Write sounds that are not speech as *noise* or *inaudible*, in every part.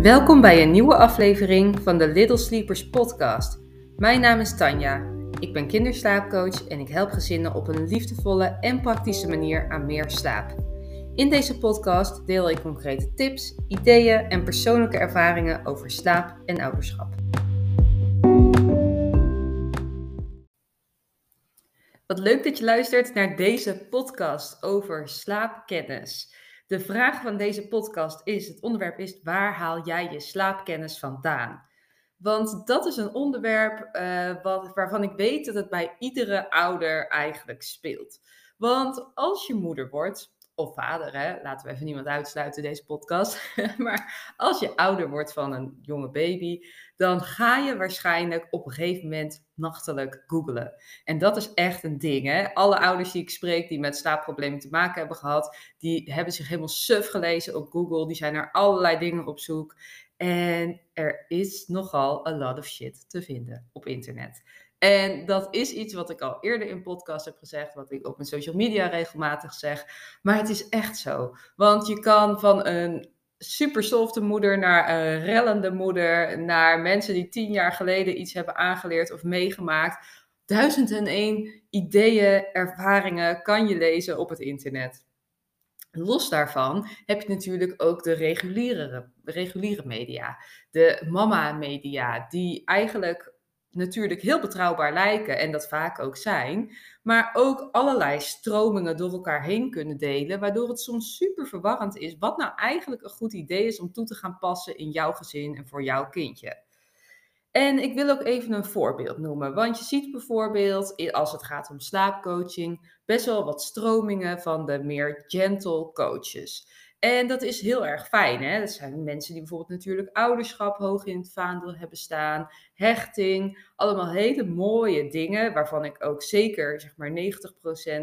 Welkom bij een nieuwe aflevering van de Little Sleepers podcast. Mijn naam is Tanja. Ik ben kinderslaapcoach en ik help gezinnen op een liefdevolle en praktische manier aan meer slaap. In deze podcast deel ik concrete tips, ideeën en persoonlijke ervaringen over slaap en ouderschap. Wat leuk dat je luistert naar deze podcast over slaapkennis. De vraag van deze podcast is: het onderwerp is: waar haal jij je slaapkennis vandaan? Want dat is een onderwerp uh, wat, waarvan ik weet dat het bij iedere ouder eigenlijk speelt. Want als je moeder wordt, of vader, hè, laten we even niemand uitsluiten deze podcast. *laughs* maar als je ouder wordt van een jonge baby, dan ga je waarschijnlijk op een gegeven moment nachtelijk googlen. En dat is echt een ding. Hè? Alle ouders die ik spreek die met slaapproblemen te maken hebben gehad, die hebben zich helemaal suf gelezen op Google. Die zijn naar allerlei dingen op zoek. En er is nogal a lot of shit te vinden op internet. En dat is iets wat ik al eerder in podcast heb gezegd, wat ik op mijn social media regelmatig zeg. Maar het is echt zo. Want je kan van een super softe moeder naar een rellende moeder, naar mensen die tien jaar geleden iets hebben aangeleerd of meegemaakt. Duizend en één ideeën, ervaringen kan je lezen op het internet. Los daarvan heb je natuurlijk ook de reguliere, reguliere media, de mama-media, die eigenlijk natuurlijk heel betrouwbaar lijken en dat vaak ook zijn, maar ook allerlei stromingen door elkaar heen kunnen delen, waardoor het soms super verwarrend is wat nou eigenlijk een goed idee is om toe te gaan passen in jouw gezin en voor jouw kindje. En ik wil ook even een voorbeeld noemen, want je ziet bijvoorbeeld als het gaat om slaapcoaching best wel wat stromingen van de meer gentle coaches. En dat is heel erg fijn. Hè? Dat zijn mensen die bijvoorbeeld natuurlijk ouderschap hoog in het vaandel hebben staan, hechting, allemaal hele mooie dingen waarvan ik ook zeker zeg maar 90%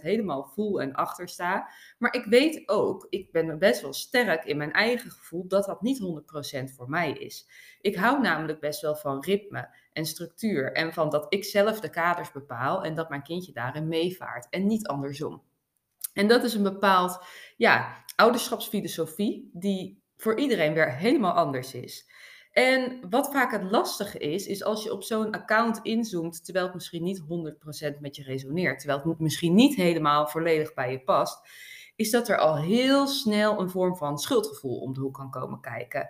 helemaal voel en achter sta. Maar ik weet ook, ik ben best wel sterk in mijn eigen gevoel dat dat niet 100% voor mij is. Ik hou namelijk best wel van ritme en structuur en van dat ik zelf de kaders bepaal en dat mijn kindje daarin meevaart en niet andersom. En dat is een bepaald ja, ouderschapsfilosofie die voor iedereen weer helemaal anders is. En wat vaak het lastige is, is als je op zo'n account inzoomt, terwijl het misschien niet 100% met je resoneert, terwijl het misschien niet helemaal volledig bij je past, is dat er al heel snel een vorm van schuldgevoel om de hoek kan komen kijken.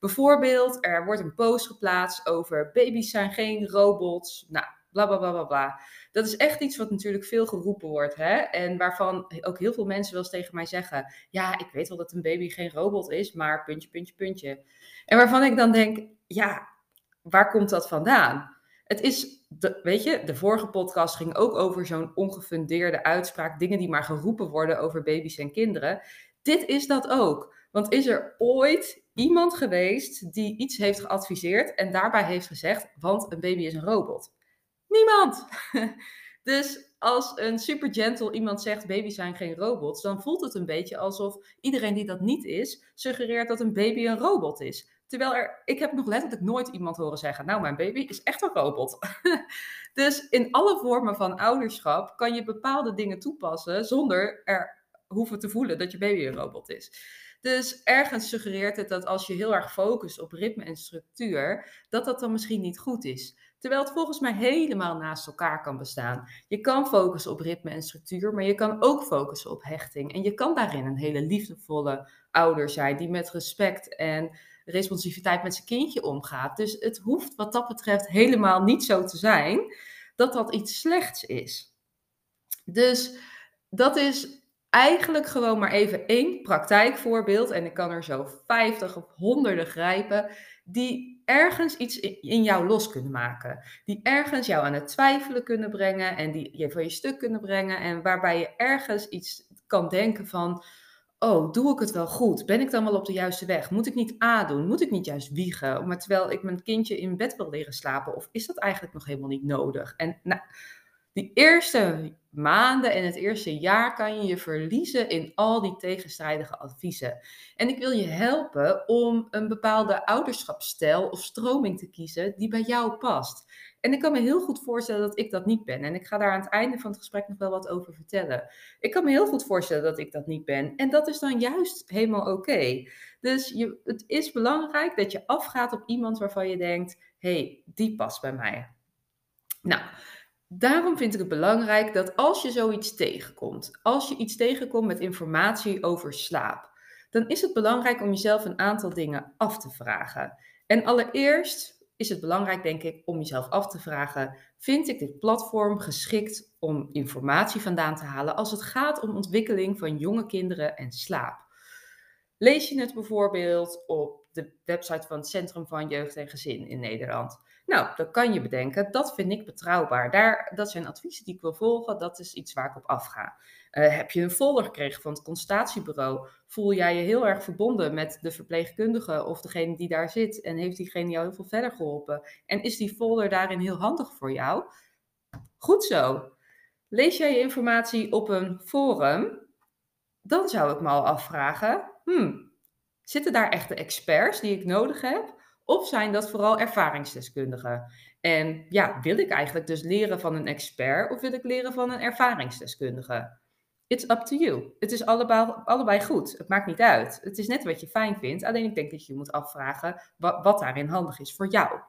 Bijvoorbeeld, er wordt een post geplaatst over baby's zijn geen robots. Nou, bla bla bla bla bla. Dat is echt iets wat natuurlijk veel geroepen wordt. Hè? En waarvan ook heel veel mensen wel eens tegen mij zeggen: Ja, ik weet wel dat een baby geen robot is, maar puntje, puntje, puntje. En waarvan ik dan denk: Ja, waar komt dat vandaan? Het is, de, weet je, de vorige podcast ging ook over zo'n ongefundeerde uitspraak, dingen die maar geroepen worden over baby's en kinderen. Dit is dat ook. Want is er ooit iemand geweest die iets heeft geadviseerd en daarbij heeft gezegd, want een baby is een robot? Niemand! *laughs* Dus als een super gentle iemand zegt baby's zijn geen robots, dan voelt het een beetje alsof iedereen die dat niet is, suggereert dat een baby een robot is. Terwijl er, ik heb nog letterlijk nooit iemand horen zeggen, nou mijn baby is echt een robot. *laughs* dus in alle vormen van ouderschap kan je bepaalde dingen toepassen zonder er hoeven te voelen dat je baby een robot is. Dus ergens suggereert het dat als je heel erg focust op ritme en structuur, dat dat dan misschien niet goed is. Terwijl het volgens mij helemaal naast elkaar kan bestaan. Je kan focussen op ritme en structuur, maar je kan ook focussen op hechting. En je kan daarin een hele liefdevolle ouder zijn die met respect en responsiviteit met zijn kindje omgaat. Dus het hoeft wat dat betreft helemaal niet zo te zijn dat dat iets slechts is. Dus dat is eigenlijk gewoon maar even één praktijkvoorbeeld. En ik kan er zo 50 of honderden grijpen. Die ergens iets in jou los kunnen maken. Die ergens jou aan het twijfelen kunnen brengen. En die je van je stuk kunnen brengen. En waarbij je ergens iets kan denken van. Oh, doe ik het wel goed? Ben ik dan wel op de juiste weg? Moet ik niet A doen? Moet ik niet juist wiegen? Maar terwijl ik mijn kindje in bed wil leren slapen? Of is dat eigenlijk nog helemaal niet nodig? En nou, Die eerste maanden en het eerste jaar kan je je verliezen in al die tegenstrijdige adviezen. En ik wil je helpen om een bepaalde ouderschapsstijl of stroming te kiezen die bij jou past. En ik kan me heel goed voorstellen dat ik dat niet ben. En ik ga daar aan het einde van het gesprek nog wel wat over vertellen. Ik kan me heel goed voorstellen dat ik dat niet ben. En dat is dan juist helemaal oké. Dus je, het is belangrijk dat je afgaat op iemand waarvan je denkt: hé, hey, die past bij mij. Nou, daarom vind ik het belangrijk dat als je zoiets tegenkomt, als je iets tegenkomt met informatie over slaap, dan is het belangrijk om jezelf een aantal dingen af te vragen. En allereerst is het belangrijk, denk ik, om jezelf af te vragen: vind ik dit platform geschikt om informatie vandaan te halen als het gaat om ontwikkeling van jonge kinderen en slaap? Lees je het bijvoorbeeld op de website van het Centrum van Jeugd en Gezin in Nederland? Nou, dan kan je bedenken, dat vind ik betrouwbaar. Daar, dat zijn adviezen die ik wil volgen, dat is iets waar ik op afga. Uh, heb je een folder gekregen van het consultatiebureau? Voel jij je heel erg verbonden met de verpleegkundige of degene die daar zit? En heeft diegene jou heel veel verder geholpen? En is die folder daarin heel handig voor jou? Goed zo. Lees jij je informatie op een forum? Dan zou ik me al afvragen: hmm, zitten daar echte experts die ik nodig heb? Of zijn dat vooral ervaringsdeskundigen? En ja, wil ik eigenlijk dus leren van een expert of wil ik leren van een ervaringsdeskundige? It's up to you. Het is allebei, allebei goed. Het maakt niet uit. Het is net wat je fijn vindt. Alleen ik denk dat je moet afvragen wat, wat daarin handig is voor jou.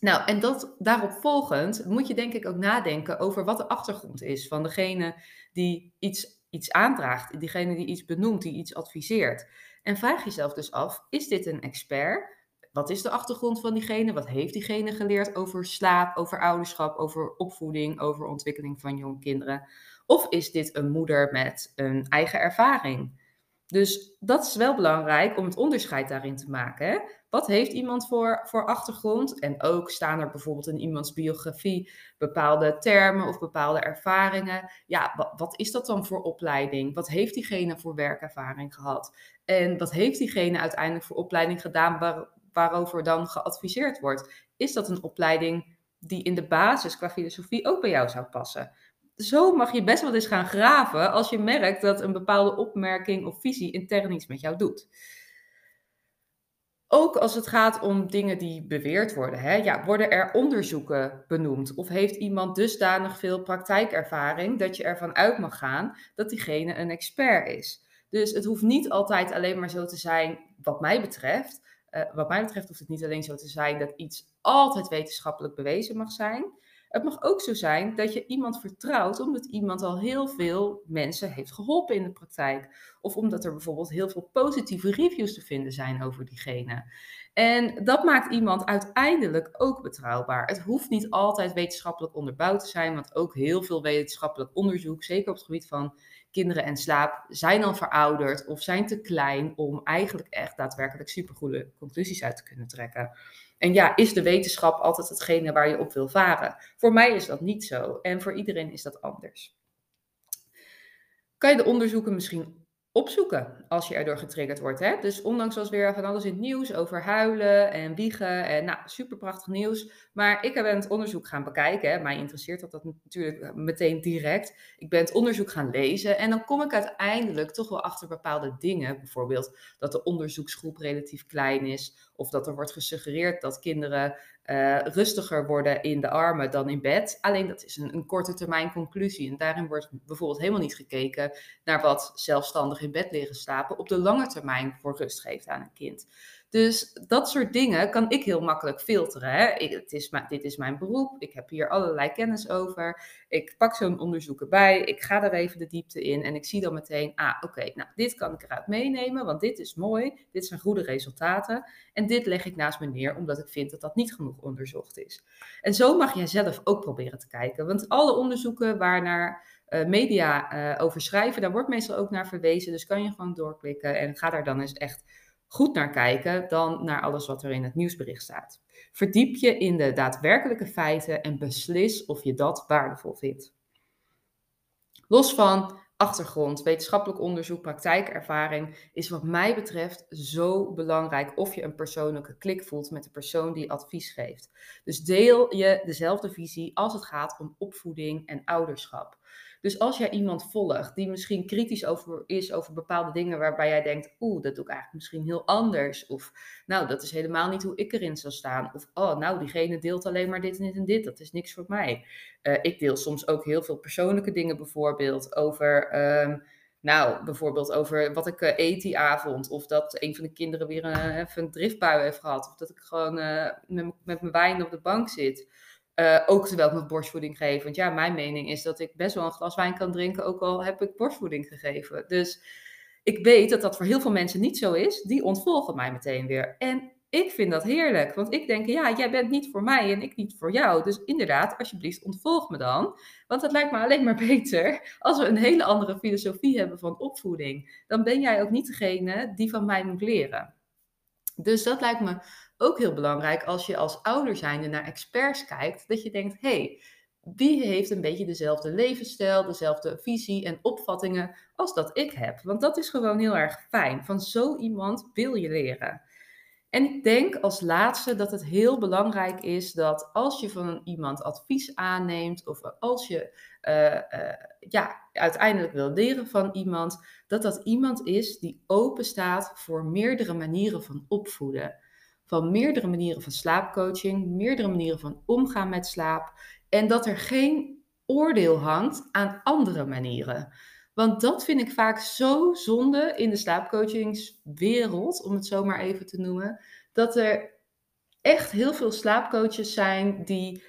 Nou, en dat, daarop volgend moet je denk ik ook nadenken over wat de achtergrond is van degene die iets, iets aandraagt, diegene die iets benoemt, die iets adviseert. En vraag jezelf dus af, is dit een expert? Wat is de achtergrond van diegene? Wat heeft diegene geleerd over slaap, over ouderschap, over opvoeding, over ontwikkeling van jonge kinderen? Of is dit een moeder met een eigen ervaring? Dus dat is wel belangrijk om het onderscheid daarin te maken. Wat heeft iemand voor, voor achtergrond? En ook staan er bijvoorbeeld in iemands biografie bepaalde termen of bepaalde ervaringen. Ja, wat, wat is dat dan voor opleiding? Wat heeft diegene voor werkervaring gehad? En wat heeft diegene uiteindelijk voor opleiding gedaan waar, waarover dan geadviseerd wordt? Is dat een opleiding die in de basis qua filosofie ook bij jou zou passen? zo mag je best wel eens gaan graven als je merkt dat een bepaalde opmerking of visie intern iets met jou doet. Ook als het gaat om dingen die beweerd worden. Hè? Ja, worden er onderzoeken benoemd? Of heeft iemand dusdanig veel praktijkervaring dat je ervan uit mag gaan dat diegene een expert is? Dus het hoeft niet altijd alleen maar zo te zijn, wat mij betreft. Uh, wat mij betreft hoeft het niet alleen zo te zijn dat iets altijd wetenschappelijk bewezen mag zijn. Het mag ook zo zijn dat je iemand vertrouwt omdat iemand al heel veel mensen heeft geholpen in de praktijk. Of omdat er bijvoorbeeld heel veel positieve reviews te vinden zijn over diegene. En dat maakt iemand uiteindelijk ook betrouwbaar. Het hoeft niet altijd wetenschappelijk onderbouwd te zijn, want ook heel veel wetenschappelijk onderzoek, zeker op het gebied van kinderen en slaap, zijn al verouderd of zijn te klein om eigenlijk echt daadwerkelijk supergoede conclusies uit te kunnen trekken. En ja, is de wetenschap altijd hetgene waar je op wil varen? Voor mij is dat niet zo en voor iedereen is dat anders. Kan je de onderzoeken misschien opzoeken als je erdoor getriggerd wordt. Hè? Dus ondanks was weer van alles in het nieuws over huilen en wiegen. En nou, super prachtig nieuws. Maar ik ben het onderzoek gaan bekijken. Hè. Mij interesseert dat, dat natuurlijk meteen direct. Ik ben het onderzoek gaan lezen. En dan kom ik uiteindelijk toch wel achter bepaalde dingen. Bijvoorbeeld dat de onderzoeksgroep relatief klein is. Of dat er wordt gesuggereerd dat kinderen uh, rustiger worden in de armen dan in bed. Alleen dat is een, een, korte termijn conclusie. En daarin wordt bijvoorbeeld helemaal niet gekeken naar wat zelfstandig in bed liggen slapen op de lange termijn voor rust geeft aan een kind. Dus dat soort dingen kan ik heel makkelijk filteren. Hè? Het is, dit is mijn beroep, ik heb hier allerlei kennis over. Ik pak zo'n onderzoek erbij, ik ga er even de diepte in en ik zie dan meteen, ah oké, nou dit kan ik eruit meenemen, want dit is mooi, dit zijn goede resultaten. En dit leg ik naast me neer, omdat ik vind dat dat niet genoeg onderzocht is. En zo mag jij zelf ook proberen te kijken, want alle onderzoeken waar naar uh, media uh, over schrijven, daar wordt meestal ook naar verwezen. Dus kan je gewoon doorklikken en ga daar dan eens echt goed naar kijken dan naar alles wat er in het nieuwsbericht staat. Verdiep je in de daadwerkelijke feiten en beslis of je dat waardevol vindt. Los van achtergrond, wetenschappelijk onderzoek, praktijkervaring is wat mij betreft zo belangrijk of je een persoonlijke klik voelt met de persoon die advies geeft. Dus deel je dezelfde visie als het gaat om opvoeding en ouderschap. Dus als jij iemand volgt die misschien kritisch over is over bepaalde dingen waarbij jij denkt, oeh, dat doe ik eigenlijk misschien heel anders. Of nou, dat is helemaal niet hoe ik erin zou staan. Of oh, nou, diegene deelt alleen maar dit en dit en dit. Dat is niks voor mij. Uh, ik deel soms ook heel veel persoonlijke dingen, bijvoorbeeld over. Um, nou, bijvoorbeeld over wat ik uh, eet die avond. Of dat een van de kinderen weer een, even een driftbui heeft gehad. Of dat ik gewoon met, met mijn wijn op de bank zit. Uh, ook terwijl ik borstvoeding geef. Want ja, mijn mening is dat ik best wel een glas wijn kan drinken, ook al heb ik borstvoeding gegeven. Dus ik weet dat dat voor heel veel mensen niet zo is. Die ontvolgen mij meteen weer. En ik vind dat heerlijk, want ik denk, ja, jij bent niet voor mij en ik niet voor jou. Dus inderdaad, alsjeblieft, ontvolg me dan. Want het lijkt me alleen maar *laughs* beter als we een hele andere filosofie hebben van opvoeding. Dan ben jij ook niet degene die van mij moet leren. Dus dat lijkt me ook heel belangrijk als je als ouder zijnde naar experts kijkt, dat je denkt, hey, wie heeft een beetje dezelfde levensstijl, dezelfde visie en opvattingen als dat ik heb? Want dat is gewoon heel erg fijn. Van zo iemand wil je leren. En ik denk als laatste dat het heel belangrijk is dat als je van iemand advies aanneemt of als je uh, uh, ja, uiteindelijk wil leren van iemand, dat dat iemand is die open staat voor meerdere manieren van opvoeden van meerdere manieren van slaapcoaching, meerdere manieren van omgaan met slaap. En dat er geen oordeel hangt aan andere manieren. Want dat vind ik vaak zo zonde in de slaapcoachingswereld, om het zo maar even te noemen. Dat er echt heel veel slaapcoaches zijn die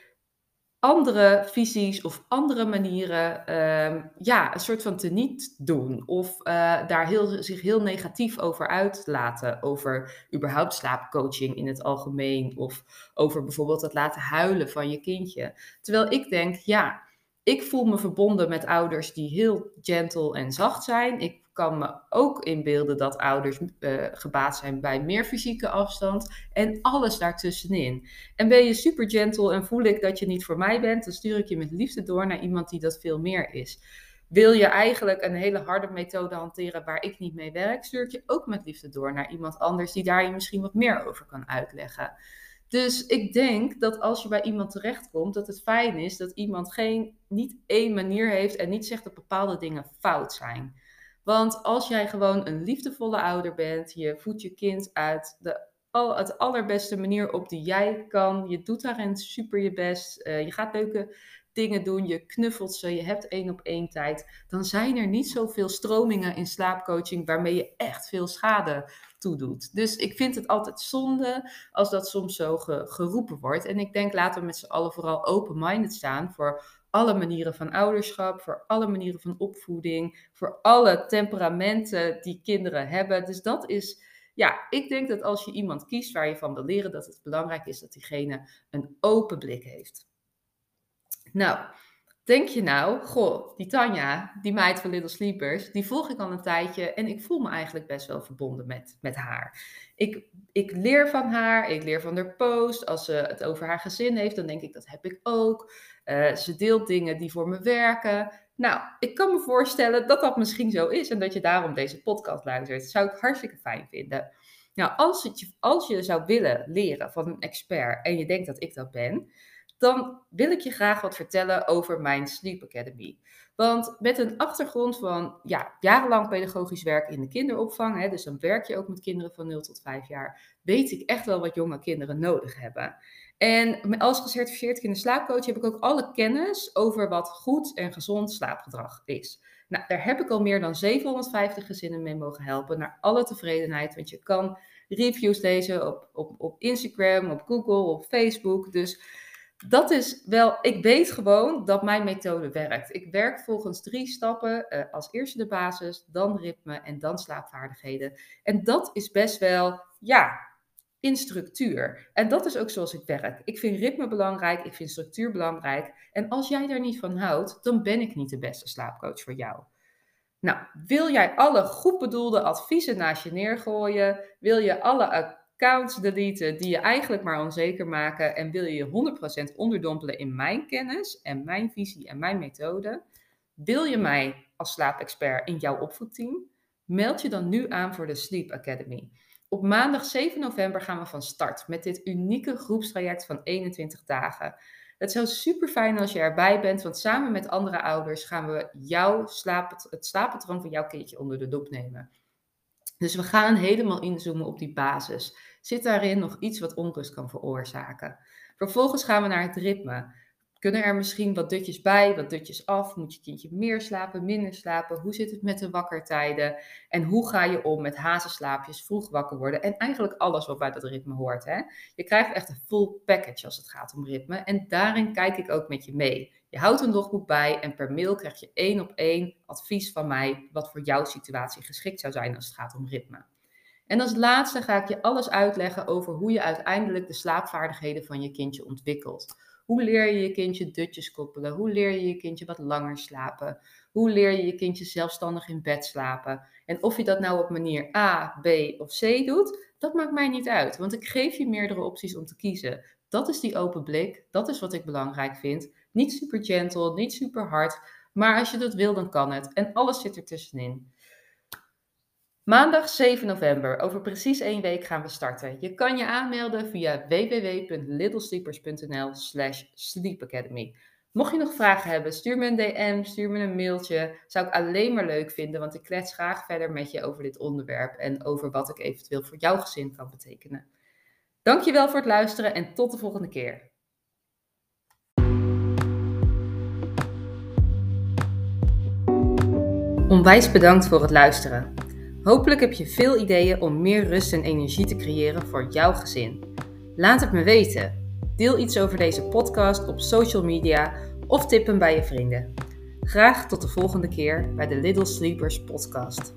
andere visies of andere manieren uh, ja, een soort van teniet doen. Of uh, daar heel, zich heel negatief over uitlaten. Over überhaupt slaapcoaching in het algemeen. Of over bijvoorbeeld het laten huilen van je kindje. Terwijl ik denk, ja, ik voel me verbonden met ouders die heel gentle en zacht zijn. Ik kan me ook inbeelden dat ouders uh, gebaat zijn bij meer fysieke afstand en alles daartussenin. En ben je super gentle en voel ik dat je niet voor mij bent, dan stuur ik je met liefde door naar iemand die dat veel meer is. Wil je eigenlijk een hele harde methode hanteren waar ik niet mee werk, stuur ik je ook met liefde door naar iemand anders die daar je misschien wat meer over kan uitleggen. Dus ik denk dat als je bij iemand terechtkomt, dat het fijn is dat iemand geen, niet één manier heeft en niet zegt dat bepaalde dingen fout zijn. Want als jij gewoon een liefdevolle ouder bent, je voedt je kind uit de al, het allerbeste manier op die jij kan. Je doet daarin super je best. Uh, je gaat leuke dingen doen. Je knuffelt ze. Je hebt één op één tijd. Dan zijn er niet zoveel stromingen in slaapcoaching waarmee je echt veel schade toedoet. Dus ik vind het altijd zonde als dat soms zo geroepen wordt. En ik denk laten we met z'n allen vooral open-minded staan voor alle manieren van ouderschap, voor alle manieren van opvoeding, voor alle temperamenten die kinderen hebben. Dus dat is, ja, ik denk dat als je iemand kiest waar je van wil leren, dat het belangrijk is dat diegene een open blik heeft. Nou, denk je nou, goh, die Tanja, die meid van Little Sleepers, die volg ik al een tijdje en ik voel me eigenlijk best wel verbonden met, met haar. Ik, ik leer van haar, ik leer van haar post. Als ze het over haar gezin heeft, dan denk ik dat heb ik ook. Uh, ze deelt dingen die voor me werken. Nou, ik kan me voorstellen dat dat misschien zo is en dat je daarom deze podcast luistert. Dat zou ik hartstikke fijn vinden. Nou, als, het, als je zou willen leren van een expert en je denkt dat ik dat ben, dan wil ik je graag wat vertellen over mijn Sleep Academy. Want met een achtergrond van ja, jarenlang pedagogisch werk in de kinderopvang, hè, dus dan werk je ook met kinderen van 0 tot 5 jaar, weet ik echt wel wat jonge kinderen nodig hebben. En als gecertificeerd kinderslaapcoach heb ik ook alle kennis over wat goed en gezond slaapgedrag is. Nou, daar heb ik al meer dan 750 gezinnen mee mogen helpen, naar alle tevredenheid. Want je kan reviews lezen op, op, op Instagram, op Google, op Facebook. Dus dat is wel, ik weet gewoon dat mijn methode werkt. Ik werk volgens drie stappen. Uh, als eerste de basis, dan ritme en dan slaapvaardigheden. En dat is best wel, ja, in structuur. En dat is ook zoals ik werk. Ik vind ritme belangrijk, ik vind structuur belangrijk. En als jij daar niet van houdt, dan ben ik niet de beste slaapcoach voor jou. Nou, wil jij alle goed bedoelde adviezen naast je neergooien? Wil je alle accounts deleten die je eigenlijk maar onzeker maken? En wil je je 100% onderdompelen in mijn kennis en mijn visie en mijn methode? Wil je mij als slaapexpert in jouw opvoedteam? Meld je dan nu aan voor de Sleep Academy. Op maandag 7 november gaan we van start met dit unieke groepstraject van 21 dagen. Het zou super fijn als je erbij bent, want samen met andere ouders gaan we jouw slaap, het slaappatroon van jouw kindje onder de loep nemen. Dus we gaan helemaal inzoomen op die basis. Zit daarin nog iets wat onrust kan veroorzaken? Vervolgens gaan we naar het ritme. Kunnen er misschien wat dutjes bij, wat dutjes af? Moet je kindje meer slapen, minder slapen? Hoe zit het met de wakkertijden? En hoe ga je om met hazenslaapjes, vroeg wakker worden? En eigenlijk alles wat bij dat ritme hoort. Hè? Je krijgt echt een full package als het gaat om ritme. En daarin kijk ik ook met je mee. Je houdt een logboek bij en per mail krijg je één op één advies van mij wat voor jouw situatie geschikt zou zijn als het gaat om ritme. En als laatste ga ik je alles uitleggen over hoe je uiteindelijk de slaapvaardigheden van je kindje ontwikkelt. Hoe leer je je kindje dutjes koppelen? Hoe leer je je kindje wat langer slapen? Hoe leer je je kindje zelfstandig in bed slapen? En of je dat nou op manier A, B of C doet, dat maakt mij niet uit. Want ik geef je meerdere opties om te kiezen. Dat is die open blik. Dat is wat ik belangrijk vind. Niet super gentle, niet super hard. Maar als je dat wil, dan kan het. En alles zit er tussenin. Maandag 7 november, over precies één week gaan we starten. Je kan je aanmelden via www.littlesleepers.nl slash sleepacademy. Mocht je nog vragen hebben, stuur me een DM, stuur me een mailtje. Zou ik alleen maar leuk vinden, want ik klets graag verder met je over dit onderwerp en over wat ik eventueel voor jouw gezin kan betekenen. Dankjewel voor het luisteren en tot de volgende keer. Onwijs bedankt voor het luisteren. Hopelijk heb je veel ideeën om meer rust en energie te creëren voor jouw gezin. Laat het me weten. Deel iets over deze podcast op social media of tip hem bij je vrienden. Graag tot de volgende keer bij de Little Sleepers podcast.